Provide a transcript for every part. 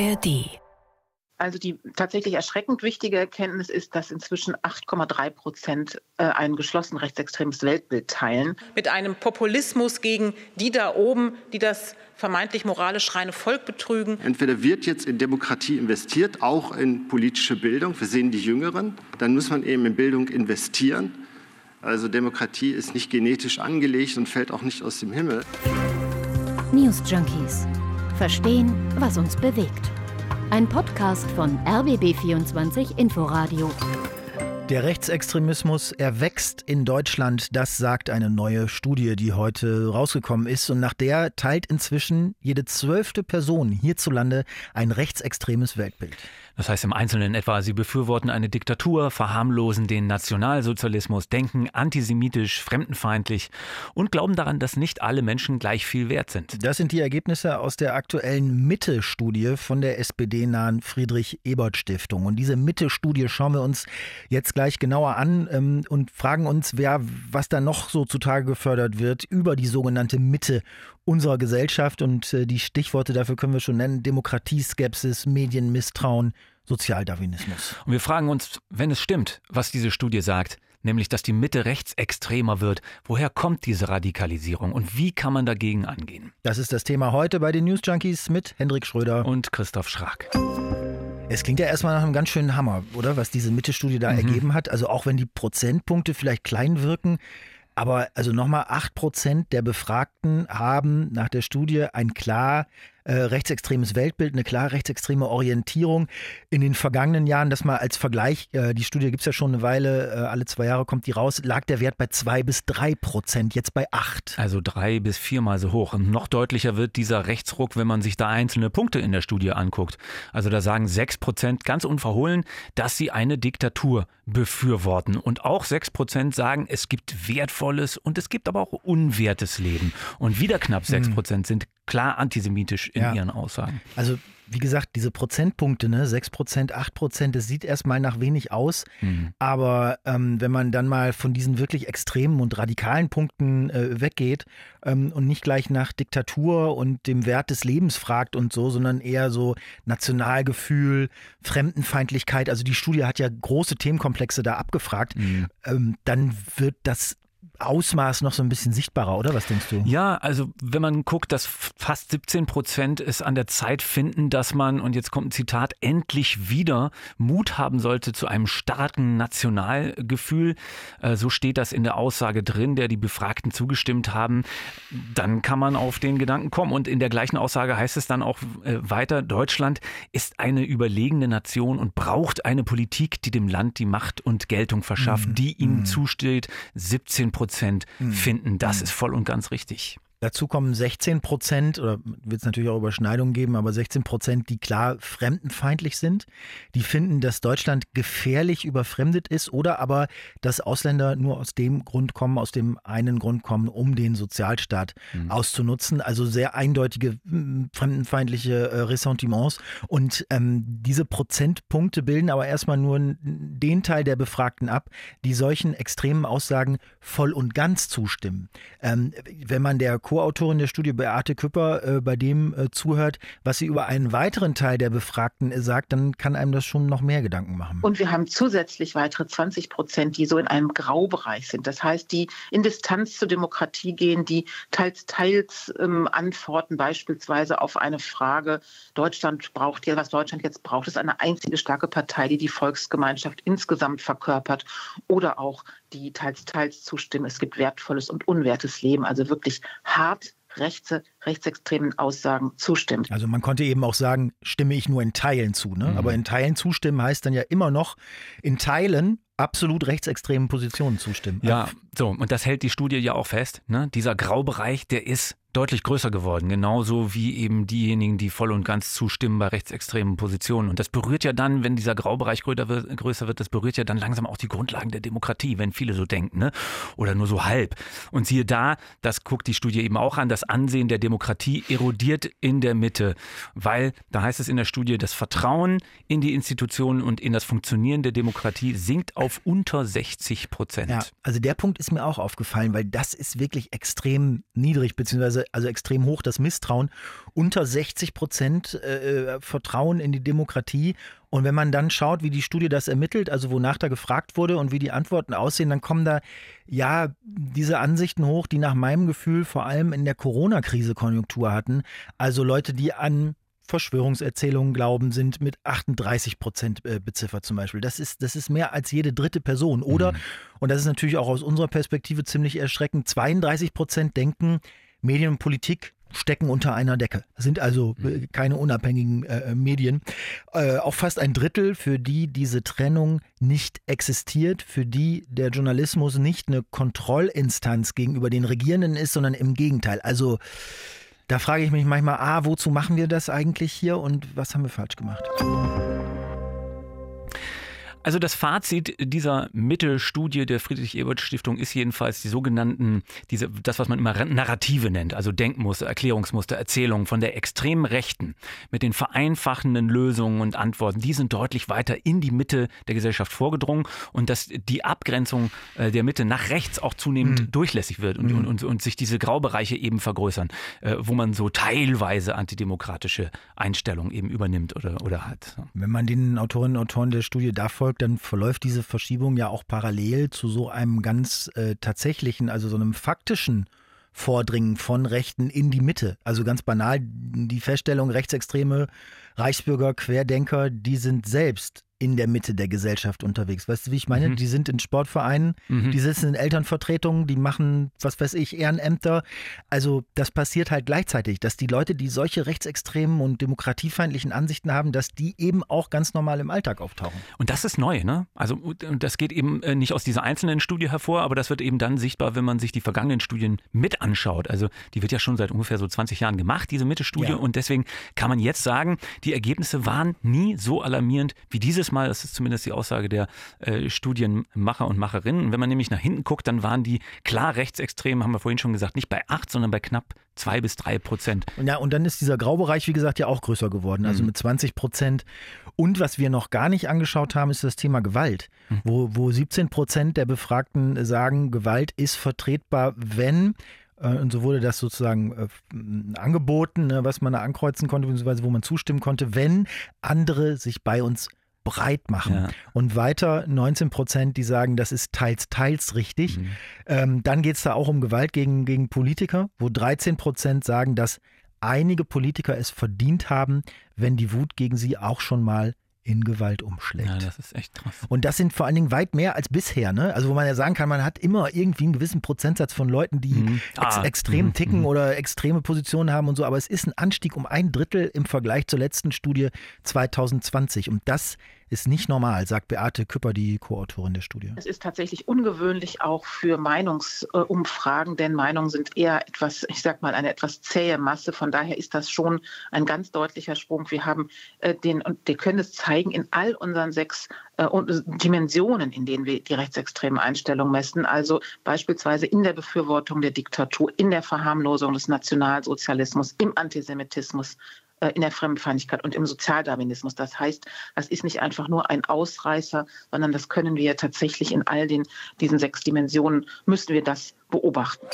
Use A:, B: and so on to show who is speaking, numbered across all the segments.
A: ARD
B: also die tatsächlich erschreckend wichtige Erkenntnis ist, dass inzwischen 8,3 Prozent äh, ein geschlossen rechtsextremes Weltbild teilen.
C: Mit einem Populismus gegen die da oben, die das vermeintlich moralisch reine Volk betrügen.
D: Entweder wird jetzt in Demokratie investiert, auch in politische Bildung. Wir sehen die Jüngeren. Dann muss man eben in Bildung investieren. Also Demokratie ist nicht genetisch angelegt und fällt auch nicht aus dem Himmel.
A: News Junkies. Verstehen, was uns bewegt. Ein Podcast von RBB24 Inforadio.
E: Der Rechtsextremismus erwächst in Deutschland, das sagt eine neue Studie, die heute rausgekommen ist. Und nach der teilt inzwischen jede zwölfte Person hierzulande ein rechtsextremes Weltbild.
F: Das heißt im Einzelnen etwa, sie befürworten eine Diktatur, verharmlosen den Nationalsozialismus, denken antisemitisch, fremdenfeindlich und glauben daran, dass nicht alle Menschen gleich viel wert sind.
E: Das sind die Ergebnisse aus der aktuellen Mitte-Studie von der SPD-nahen Friedrich-Ebert-Stiftung. Und diese Mitte-Studie schauen wir uns jetzt gleich genauer an ähm, und fragen uns, wer, was da noch so zutage gefördert wird über die sogenannte Mitte unserer Gesellschaft. Und äh, die Stichworte dafür können wir schon nennen. Demokratieskepsis, Medienmisstrauen, Sozialdarwinismus.
F: Und wir fragen uns, wenn es stimmt, was diese Studie sagt, nämlich dass die Mitte rechtsextremer wird, woher kommt diese Radikalisierung und wie kann man dagegen angehen?
E: Das ist das Thema heute bei den News Junkies mit Hendrik Schröder
F: und Christoph Schrag.
E: Es klingt ja erstmal nach einem ganz schönen Hammer, oder? Was diese Mitte-Studie da mhm. ergeben hat. Also auch wenn die Prozentpunkte vielleicht klein wirken, aber also nochmal, 8% der Befragten haben nach der Studie ein klar äh, rechtsextremes Weltbild, eine klar rechtsextreme Orientierung. In den vergangenen Jahren, das mal als Vergleich, äh, die Studie gibt es ja schon eine Weile, äh, alle zwei Jahre kommt die raus, lag der Wert bei zwei bis drei Prozent, jetzt bei acht.
F: Also drei bis viermal so hoch. Und noch deutlicher wird dieser Rechtsruck, wenn man sich da einzelne Punkte in der Studie anguckt. Also da sagen sechs Prozent ganz unverhohlen, dass sie eine Diktatur befürworten. Und auch sechs Prozent sagen, es gibt wertvolles und es gibt aber auch unwertes Leben. Und wieder knapp sechs Prozent sind klar antisemitisch in ja. ihren Aussagen.
E: Also wie gesagt, diese Prozentpunkte, ne, 6 Prozent, 8 Prozent, das sieht erstmal nach wenig aus. Mhm. Aber ähm, wenn man dann mal von diesen wirklich extremen und radikalen Punkten äh, weggeht ähm, und nicht gleich nach Diktatur und dem Wert des Lebens fragt und so, sondern eher so Nationalgefühl, Fremdenfeindlichkeit, also die Studie hat ja große Themenkomplexe da abgefragt, mhm. ähm, dann wird das Ausmaß noch so ein bisschen sichtbarer, oder? Was denkst du?
F: Ja, also wenn man guckt, dass fast 17 Prozent es an der Zeit finden, dass man, und jetzt kommt ein Zitat, endlich wieder Mut haben sollte zu einem starken Nationalgefühl. Äh, so steht das in der Aussage drin, der die Befragten zugestimmt haben. Dann kann man auf den Gedanken kommen. Und in der gleichen Aussage heißt es dann auch äh, weiter, Deutschland ist eine überlegene Nation und braucht eine Politik, die dem Land die Macht und Geltung verschafft, mhm. die ihm mhm. zusteht. 17 Prozent Prozent hm. finden, das hm. ist voll und ganz richtig.
E: Dazu kommen 16 Prozent, oder wird es natürlich auch Überschneidungen geben, aber 16 Prozent, die klar fremdenfeindlich sind. Die finden, dass Deutschland gefährlich überfremdet ist oder aber, dass Ausländer nur aus dem Grund kommen, aus dem einen Grund kommen, um den Sozialstaat mhm. auszunutzen. Also sehr eindeutige hm, fremdenfeindliche äh, Ressentiments. Und ähm, diese Prozentpunkte bilden aber erstmal nur den Teil der Befragten ab, die solchen extremen Aussagen voll und ganz zustimmen. Ähm, wenn man der Co-Autorin der Studie Beate Küpper äh, bei dem äh, zuhört, was sie über einen weiteren Teil der Befragten äh, sagt, dann kann einem das schon noch mehr Gedanken machen.
B: Und wir haben zusätzlich weitere 20 Prozent, die so in einem Graubereich sind. Das heißt, die in Distanz zur Demokratie gehen, die teils, teils ähm, antworten, beispielsweise auf eine Frage, Deutschland braucht ja, was Deutschland jetzt braucht, ist eine einzige starke Partei, die die Volksgemeinschaft insgesamt verkörpert oder auch die teils, teils zustimmen. Es gibt wertvolles und unwertes Leben, also wirklich hart rechte, rechtsextremen Aussagen zustimmt.
E: Also man konnte eben auch sagen, stimme ich nur in Teilen zu. Ne? Mhm. Aber in Teilen zustimmen heißt dann ja immer noch in Teilen absolut rechtsextremen Positionen zustimmen.
F: Ja, so, und das hält die Studie ja auch fest. Ne? Dieser Graubereich, der ist deutlich größer geworden, genauso wie eben diejenigen, die voll und ganz zustimmen bei rechtsextremen Positionen. Und das berührt ja dann, wenn dieser Graubereich größer wird, das berührt ja dann langsam auch die Grundlagen der Demokratie, wenn viele so denken, ne? Oder nur so halb. Und siehe da, das guckt die Studie eben auch an, das Ansehen der Demokratie erodiert in der Mitte, weil da heißt es in der Studie, das Vertrauen in die Institutionen und in das Funktionieren der Demokratie sinkt auf unter 60 Prozent. Ja,
E: also der Punkt ist mir auch aufgefallen, weil das ist wirklich extrem niedrig, beziehungsweise teilweise also extrem hoch das Misstrauen, unter 60 Prozent äh, Vertrauen in die Demokratie. Und wenn man dann schaut, wie die Studie das ermittelt, also wonach da gefragt wurde und wie die Antworten aussehen, dann kommen da ja diese Ansichten hoch, die nach meinem Gefühl vor allem in der Corona-Krise Konjunktur hatten. Also Leute, die an Verschwörungserzählungen glauben, sind mit 38 Prozent äh, beziffert zum Beispiel. Das ist, das ist mehr als jede dritte Person. Oder, mhm. und das ist natürlich auch aus unserer Perspektive ziemlich erschreckend, 32 Prozent denken, Medien und Politik stecken unter einer Decke, sind also äh, mhm. keine unabhängigen äh, Medien. Äh, auch fast ein Drittel, für die diese Trennung nicht existiert, für die der Journalismus nicht eine Kontrollinstanz gegenüber den Regierenden ist, sondern im Gegenteil. Also da frage ich mich manchmal, ah, wozu machen wir das eigentlich hier und was haben wir falsch gemacht?
F: Also das Fazit dieser Mitte-Studie der Friedrich-Ebert-Stiftung ist jedenfalls die sogenannten, diese, das, was man immer Narrative nennt, also Denkmuster, Erklärungsmuster, Erzählungen von der extremen Rechten mit den vereinfachenden Lösungen und Antworten, die sind deutlich weiter in die Mitte der Gesellschaft vorgedrungen und dass die Abgrenzung äh, der Mitte nach rechts auch zunehmend mhm. durchlässig wird und, mhm. und, und, und, sich diese Graubereiche eben vergrößern, äh, wo man so teilweise antidemokratische Einstellungen eben übernimmt oder, oder hat.
E: Wenn man den Autorinnen und Autoren der Studie da folgt, dann verläuft diese Verschiebung ja auch parallel zu so einem ganz äh, tatsächlichen, also so einem faktischen Vordringen von Rechten in die Mitte. Also ganz banal die Feststellung, Rechtsextreme, Reichsbürger, Querdenker, die sind selbst in der Mitte der Gesellschaft unterwegs. Weißt du, wie ich meine? Mhm. Die sind in Sportvereinen, mhm. die sitzen in Elternvertretungen, die machen, was weiß ich, Ehrenämter. Also das passiert halt gleichzeitig, dass die Leute, die solche rechtsextremen und demokratiefeindlichen Ansichten haben, dass die eben auch ganz normal im Alltag auftauchen.
F: Und das ist neu, ne? Also das geht eben äh, nicht aus dieser einzelnen Studie hervor, aber das wird eben dann sichtbar, wenn man sich die vergangenen Studien mit anschaut. Also die wird ja schon seit ungefähr so 20 Jahren gemacht, diese Mitte-Studie. Ja. Und deswegen kann man jetzt sagen, die Ergebnisse waren nie so alarmierend wie dieses jedes Mal, das ist zumindest die Aussage der äh, Studienmacher und Macherinnen. Und wenn man nämlich nach hinten guckt, dann waren die klar rechtsextrem, haben wir vorhin schon gesagt, nicht bei acht, sondern bei knapp zwei bis drei Prozent.
E: Ja, und dann ist dieser Graubereich, wie gesagt, ja auch größer geworden, also mhm. mit 20 Prozent. Und was wir noch gar nicht angeschaut haben, ist das Thema Gewalt, mhm. wo, wo 17 Prozent der Befragten sagen, Gewalt ist vertretbar, wenn äh, und so wurde das sozusagen äh, angeboten, ne, was man da ankreuzen konnte, beziehungsweise wo man zustimmen konnte, wenn andere sich bei uns breit machen. Ja. Und weiter 19 Prozent, die sagen, das ist teils, teils richtig. Mhm. Ähm, dann geht es da auch um Gewalt gegen, gegen Politiker, wo 13 Prozent sagen, dass einige Politiker es verdient haben, wenn die Wut gegen sie auch schon mal in Gewalt umschlägt. Ja,
F: das ist echt krass.
E: Und das sind vor allen Dingen weit mehr als bisher. Ne? Also wo man ja sagen kann, man hat immer irgendwie einen gewissen Prozentsatz von Leuten, die mhm. ex ah. extrem mhm. ticken mhm. oder extreme Positionen haben und so. Aber es ist ein Anstieg um ein Drittel im Vergleich zur letzten Studie 2020. Und das ist nicht normal, sagt Beate Küpper, die Co-Autorin der Studie.
B: Es ist tatsächlich ungewöhnlich auch für Meinungsumfragen, denn Meinungen sind eher etwas, ich sag mal, eine etwas zähe Masse. Von daher ist das schon ein ganz deutlicher Sprung. Wir haben äh, den, und wir können es zeigen in all unseren sechs äh, Dimensionen, in denen wir die rechtsextremen Einstellungen messen. Also beispielsweise in der Befürwortung der Diktatur, in der Verharmlosung des Nationalsozialismus, im Antisemitismus, äh, in der Fremdenfeindlichkeit und im Sozialdarwinismus. Das heißt, das ist nicht einfach nur ein Ausreißer, sondern das können wir tatsächlich in all den, diesen sechs Dimensionen, müssen wir das beobachten.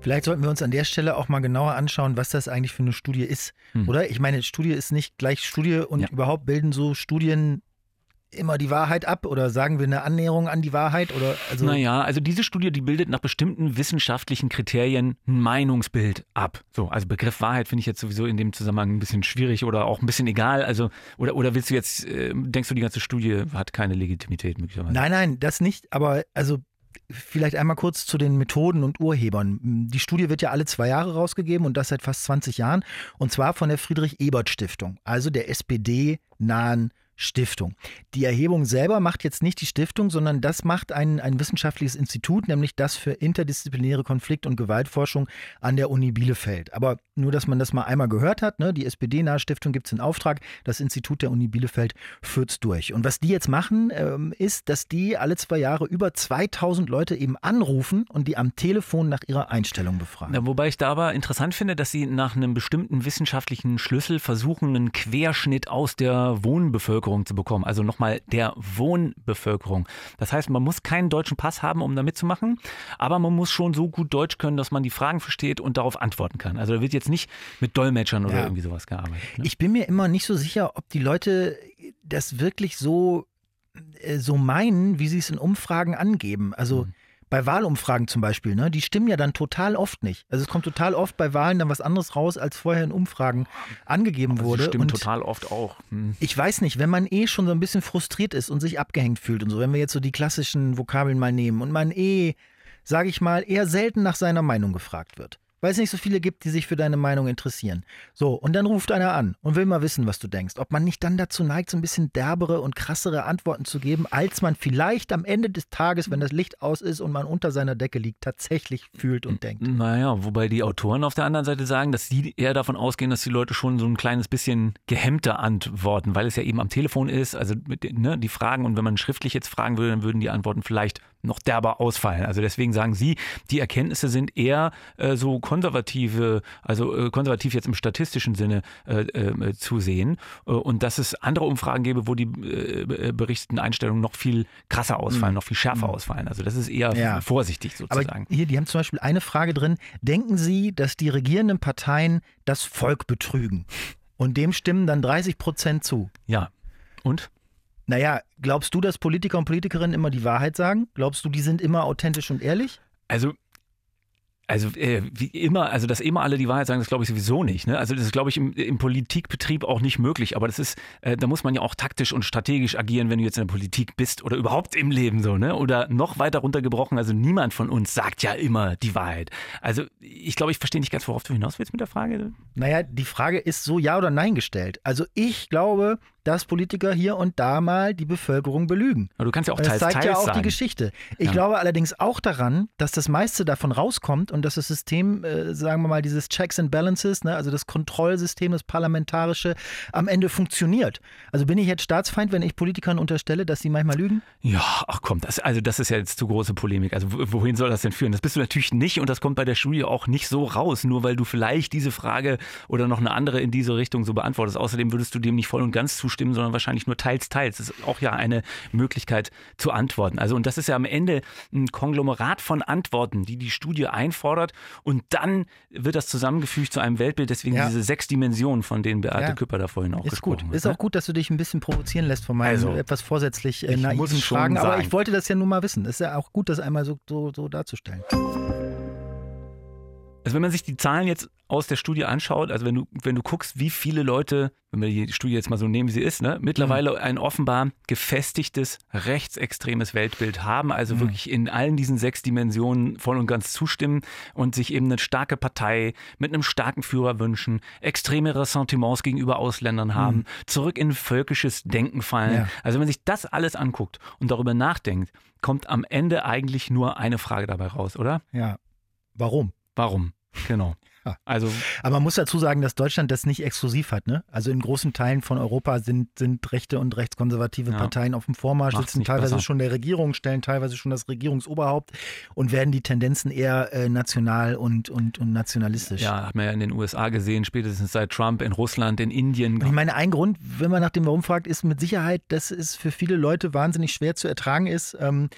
E: Vielleicht sollten wir uns an der Stelle auch mal genauer anschauen, was das eigentlich für eine Studie ist, hm. oder? Ich meine, Studie ist nicht gleich Studie und ja. überhaupt bilden so Studien immer die Wahrheit ab oder sagen wir eine Annäherung an die Wahrheit oder
F: also Naja, also diese Studie, die bildet nach bestimmten wissenschaftlichen Kriterien ein Meinungsbild ab. So, also Begriff Wahrheit finde ich jetzt sowieso in dem Zusammenhang ein bisschen schwierig oder auch ein bisschen egal. Also oder oder willst du jetzt äh, denkst du die ganze Studie hat keine Legitimität möglicherweise?
E: Nein, nein, das nicht, aber also Vielleicht einmal kurz zu den Methoden und Urhebern. Die Studie wird ja alle zwei Jahre rausgegeben und das seit fast 20 Jahren. Und zwar von der Friedrich-Ebert-Stiftung, also der SPD-nahen Stiftung. Die Erhebung selber macht jetzt nicht die Stiftung, sondern das macht ein, ein wissenschaftliches Institut, nämlich das für interdisziplinäre Konflikt- und Gewaltforschung an der Uni Bielefeld. Aber nur, dass man das mal einmal gehört hat, ne? die SPD-nahe Stiftung gibt es in Auftrag, das Institut der Uni Bielefeld führt es durch. Und was die jetzt machen, ähm, ist, dass die alle zwei Jahre über 2000 Leute eben anrufen und die am Telefon nach ihrer Einstellung befragen.
F: Ja, wobei ich da aber interessant finde, dass sie nach einem bestimmten wissenschaftlichen Schlüssel versuchen, einen Querschnitt aus der Wohnbevölkerung Wohnbevölkerung zu bekommen, also nochmal der Wohnbevölkerung. Das heißt, man muss keinen deutschen Pass haben, um da mitzumachen, aber man muss schon so gut Deutsch können, dass man die Fragen versteht und darauf antworten kann. Also da wird jetzt nicht mit Dolmetschern oder ja. irgendwie sowas gearbeitet.
E: Ne? Ich bin mir immer nicht so sicher, ob die Leute das wirklich so, äh, so meinen, wie sie es in Umfragen angeben. Also mhm bei Wahlumfragen zum Beispiel, ne, die stimmen ja dann total oft nicht. Also es kommt total oft bei Wahlen dann was anderes raus, als vorher in Umfragen angegeben
F: Aber
E: wurde.
F: Sie stimmen und total oft auch.
E: Hm. Ich weiß nicht, wenn man eh schon so ein bisschen frustriert ist und sich abgehängt fühlt und so, wenn wir jetzt so die klassischen Vokabeln mal nehmen und man eh, sage ich mal, eher selten nach seiner Meinung gefragt wird weil es nicht so viele gibt, die sich für deine Meinung interessieren. So, und dann ruft einer an und will mal wissen, was du denkst. Ob man nicht dann dazu neigt, so ein bisschen derbere und krassere Antworten zu geben, als man vielleicht am Ende des Tages, wenn das Licht aus ist und man unter seiner Decke liegt, tatsächlich fühlt und denkt.
F: Naja, wobei die Autoren auf der anderen Seite sagen, dass sie eher davon ausgehen, dass die Leute schon so ein kleines bisschen gehemmter antworten, weil es ja eben am Telefon ist, also ne, die Fragen und wenn man schriftlich jetzt fragen würde, dann würden die Antworten vielleicht noch derber ausfallen. Also deswegen sagen Sie, die Erkenntnisse sind eher äh, so konservative, also äh, konservativ jetzt im statistischen Sinne äh, äh zu sehen. Äh, und dass es andere Umfragen gäbe, wo die äh, berichteten Einstellungen noch viel krasser ausfallen, mhm. noch viel schärfer mhm. ausfallen. Also das ist eher ja. vorsichtig sozusagen.
E: Aber hier, die haben zum Beispiel eine Frage drin. Denken Sie, dass die regierenden Parteien das Volk betrügen? Und dem stimmen dann 30 Prozent zu.
F: Ja. Und?
E: Naja, glaubst du, dass Politiker und Politikerinnen immer die Wahrheit sagen? Glaubst du, die sind immer authentisch und ehrlich?
F: Also also äh, wie immer, also dass immer alle die Wahrheit sagen, das glaube ich sowieso nicht. Ne? Also das ist, glaube ich, im, im, Politikbetrieb auch nicht möglich. Aber das ist, äh, da muss man ja auch taktisch und strategisch agieren, wenn du jetzt in der Politik bist oder überhaupt im Leben so, ne? Oder noch weiter runtergebrochen. Also niemand von uns sagt ja immer die Wahrheit. Also ich glaube, ich verstehe nicht ganz, worauf du hinaus willst mit der Frage.
E: Naja, die Frage ist so ja oder nein gestellt. Also ich glaube, dass Politiker hier und da mal die Bevölkerung belügen.
F: Aber du kannst ja auch teils,
E: Das zeigt ja auch
F: sagen.
E: die Geschichte. Ich ja. glaube allerdings auch daran, dass das meiste davon rauskommt und dass das System, äh, sagen wir mal, dieses Checks and Balances, ne, also das Kontrollsystem, das Parlamentarische, am Ende funktioniert. Also bin ich jetzt Staatsfeind, wenn ich Politikern unterstelle, dass sie manchmal lügen?
F: Ja, ach komm, das, also das ist ja jetzt zu große Polemik. Also wohin soll das denn führen? Das bist du natürlich nicht und das kommt bei der Studie auch nicht so raus, nur weil du vielleicht diese Frage oder noch eine andere in diese Richtung so beantwortest. Außerdem würdest du dem nicht voll und ganz zustimmen zustimmen, sondern wahrscheinlich nur teils, teils. Das ist auch ja eine Möglichkeit zu antworten. Also, und das ist ja am Ende ein Konglomerat von Antworten, die die Studie einfordert und dann wird das zusammengefügt zu einem Weltbild. Deswegen ja. diese sechs Dimensionen, von denen Beate ja. Küpper da vorhin auch
E: ist
F: gesprochen
E: gut. Ist ne? auch gut, dass du dich ein bisschen provozieren lässt von meinen also, etwas vorsätzlich äh, naiven Fragen. Aber ich wollte das ja nur mal wissen. Es ist ja auch gut, das einmal so, so, so darzustellen.
F: Also wenn man sich die Zahlen jetzt aus der Studie anschaut, also wenn du, wenn du guckst, wie viele Leute, wenn wir die Studie jetzt mal so nehmen, wie sie ist, ne, mittlerweile mhm. ein offenbar gefestigtes rechtsextremes Weltbild haben, also mhm. wirklich in allen diesen sechs Dimensionen voll und ganz zustimmen und sich eben eine starke Partei mit einem starken Führer wünschen, extreme Ressentiments gegenüber Ausländern haben, mhm. zurück in völkisches Denken fallen. Ja. Also wenn man sich das alles anguckt und darüber nachdenkt, kommt am Ende eigentlich nur eine Frage dabei raus, oder?
E: Ja. Warum?
F: Warum? Genau.
E: Also, aber man muss dazu sagen, dass Deutschland das nicht exklusiv hat. Ne? Also in großen Teilen von Europa sind, sind rechte und rechtskonservative ja. Parteien auf dem Vormarsch, sitzen teilweise besser. schon der Regierung, stellen teilweise schon das Regierungsoberhaupt und werden die Tendenzen eher äh, national und, und, und nationalistisch.
F: Ja, hat man ja in den USA gesehen, spätestens seit Trump, in Russland, in Indien.
E: Ich meine, ein Grund, wenn man nach dem Warum fragt, ist mit Sicherheit, dass es für viele Leute wahnsinnig schwer zu ertragen ist, ähm,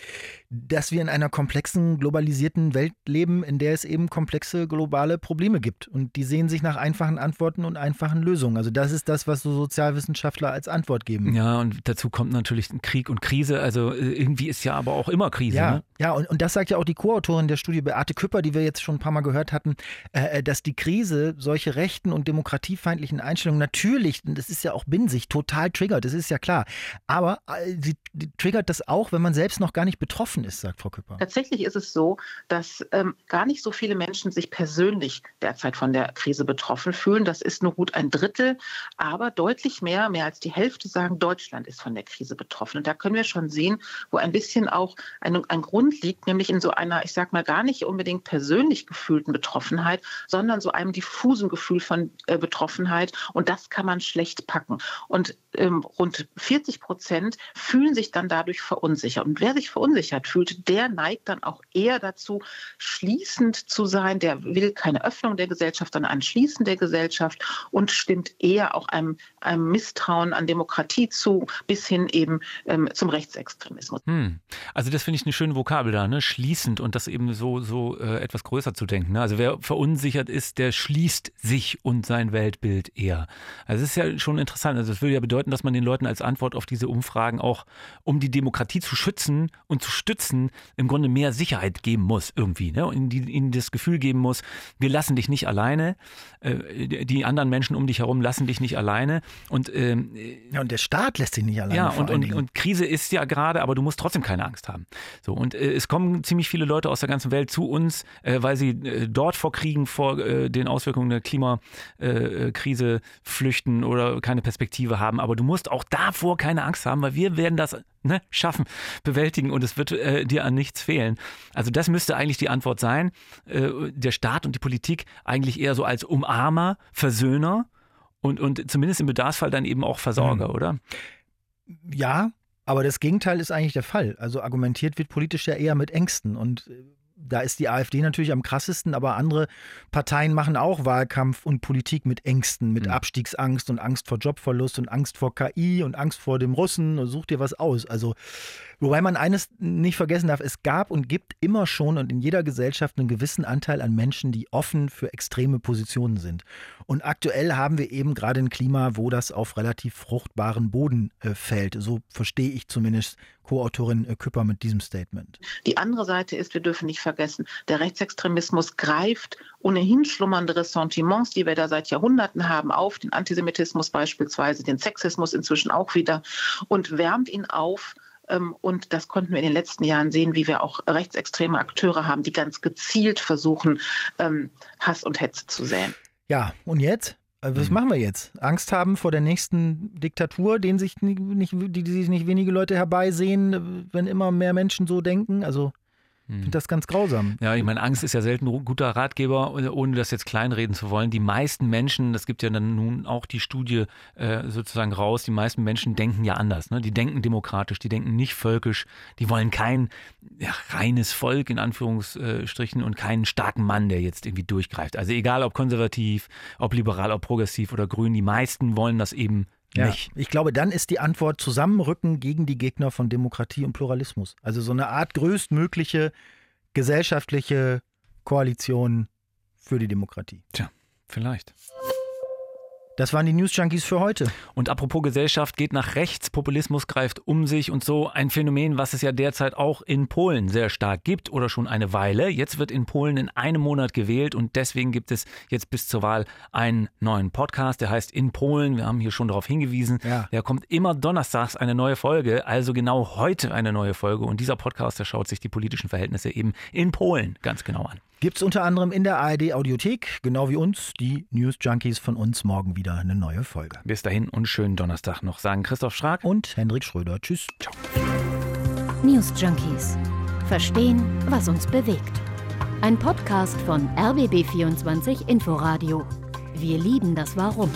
E: dass wir in einer komplexen, globalisierten Welt leben, in der es eben komplexe globale Probleme gibt. Und die sehen sich nach einfachen Antworten und einfachen Lösungen. Also das ist das, was so Sozialwissenschaftler als Antwort geben.
F: Ja, und dazu kommt natürlich Krieg und Krise. Also äh, irgendwie ist ja aber auch immer Krise.
E: Ja,
F: ne?
E: ja und, und das sagt ja auch die Co-Autorin der Studie, Beate Küpper, die wir jetzt schon ein paar Mal gehört hatten, äh, äh dass die Krise solche rechten und demokratiefeindlichen Einstellungen natürlich, und das ist ja auch Binsicht, total triggert, das ist ja klar. Aber äh, sie triggert das auch, wenn man selbst noch gar nicht betroffen betroffen ist, sagt Frau Küpper.
B: Tatsächlich ist es so, dass ähm, gar nicht so viele Menschen sich persönlich derzeit von der Krise betroffen fühlen. Das ist nur gut ein Drittel, aber deutlich mehr, mehr als die Hälfte sagen, Deutschland ist von der Krise betroffen. Und da können wir schon sehen, wo ein bisschen auch ein, ein Grund liegt, nämlich in so einer, ich sag mal, gar nicht unbedingt persönlich gefühlten Betroffenheit, sondern so einem diffusen Gefühl von äh, Betroffenheit. Und das kann man schlecht packen. Und ähm, rund 40 Prozent fühlen sich dann dadurch verunsichert. Und wer sich verunsichert fühlt, der neigt dann auch eher dazu, schließend zu sein, der will keine Öffnung Öffnung der Gesellschaft, sondern ein Schließen der Gesellschaft und stimmt eher auch einem, einem Misstrauen an Demokratie zu, bis hin eben ähm, zum Rechtsextremismus.
F: Hm. Also das finde ich eine schöne Vokabel da, ne? schließend und das eben so, so äh, etwas größer zu denken. Ne? Also wer verunsichert ist, der schließt sich und sein Weltbild eher. Also es ist ja schon interessant. Also das würde ja bedeuten, dass man den Leuten als Antwort auf diese Umfragen auch, um die Demokratie zu schützen und zu stützen, im Grunde mehr Sicherheit geben muss irgendwie. Ne? Und ihnen das Gefühl geben muss, wir lassen dich nicht alleine, äh, die anderen Menschen um dich herum lassen dich nicht alleine. Und, ähm,
E: ja, und der Staat lässt dich nicht alleine.
F: Ja, und, und, und, Krise ist ja gerade, aber du musst trotzdem keine Angst haben. So, und äh, es kommen ziemlich viele Leute aus der ganzen Welt zu uns, äh, weil sie äh, dort vor Kriegen, vor äh, den Auswirkungen der Klimakrise flüchten oder keine Perspektive haben. Aber du musst auch davor keine Angst haben, weil wir werden das ne, schaffen, bewältigen und es wird äh, dir an nichts fehlen. Also das müsste eigentlich die Antwort sein. Äh, der Staat und die Politik eigentlich eher so als Umarmer, Versöhner und, und zumindest im Bedarfsfall dann eben auch Versorger, mhm. oder?
E: Ja, aber das Gegenteil ist eigentlich der Fall. Also argumentiert wird politisch ja eher mit Ängsten und äh, da ist die AfD natürlich am krassesten, aber andere Parteien machen auch Wahlkampf und Politik mit Ängsten, mit mhm. Abstiegsangst und Angst vor Jobverlust und Angst vor KI und Angst vor dem Russen. Such dir was aus. Also Wobei man eines nicht vergessen darf, es gab und gibt immer schon und in jeder Gesellschaft einen gewissen Anteil an Menschen, die offen für extreme Positionen sind. Und aktuell haben wir eben gerade ein Klima, wo das auf relativ fruchtbaren Boden äh, fällt. So verstehe ich zumindest Co-Autorin äh, Küpper mit diesem Statement.
B: Die andere Seite ist, wir dürfen nicht vergessen, der Rechtsextremismus greift ohnehin schlummernde Ressentiments, die wir da seit Jahrhunderten haben, auf, den Antisemitismus beispielsweise, den Sexismus inzwischen auch wieder und wärmt ihn auf ähm, und das konnten wir in den letzten Jahren sehen, wie wir auch rechtsextreme Akteure haben, die ganz gezielt versuchen, ähm, Hass und Hetze zu säen.
E: Ja, und jetzt? Also was mhm. machen wir jetzt? Angst haben vor der nächsten Diktatur, den sich nicht, die, die sich nicht wenige Leute herbeisehen, wenn immer mehr Menschen so denken? Also ich finde das ganz grausam.
F: Ja, ich meine, Angst ist ja selten ein guter Ratgeber, ohne das jetzt kleinreden zu wollen. Die meisten Menschen, das gibt ja dann nun auch die Studie äh, sozusagen raus, die meisten Menschen denken ja anders. Ne? Die denken demokratisch, die denken nicht völkisch, die wollen kein ja, reines Volk in Anführungsstrichen und keinen starken Mann, der jetzt irgendwie durchgreift. Also egal ob konservativ, ob liberal, ob progressiv oder grün, die meisten wollen das eben ja, nicht.
E: Ich glaube, dann ist die Antwort Zusammenrücken gegen die Gegner von Demokratie und Pluralismus. Also so eine Art größtmögliche gesellschaftliche Koalition für die Demokratie.
F: Tja, vielleicht.
E: Das waren die News Junkies für heute.
F: Und apropos Gesellschaft geht nach rechts, Populismus greift um sich und so ein Phänomen, was es ja derzeit auch in Polen sehr stark gibt oder schon eine Weile. Jetzt wird in Polen in einem Monat gewählt und deswegen gibt es jetzt bis zur Wahl einen neuen Podcast, der heißt In Polen. Wir haben hier schon darauf hingewiesen. Ja. Der kommt immer donnerstags eine neue Folge, also genau heute eine neue Folge und dieser Podcast, der schaut sich die politischen Verhältnisse eben in Polen ganz genau an.
E: Gibt es unter anderem in der ARD Audiothek, genau wie uns, die News Junkies von uns morgen wieder eine neue Folge.
F: Bis dahin und schönen Donnerstag noch, sagen Christoph Schrag
E: und Hendrik Schröder. Tschüss. Ciao.
A: News Junkies. Verstehen, was uns bewegt. Ein Podcast von RBB24 Inforadio. Wir lieben das Warum.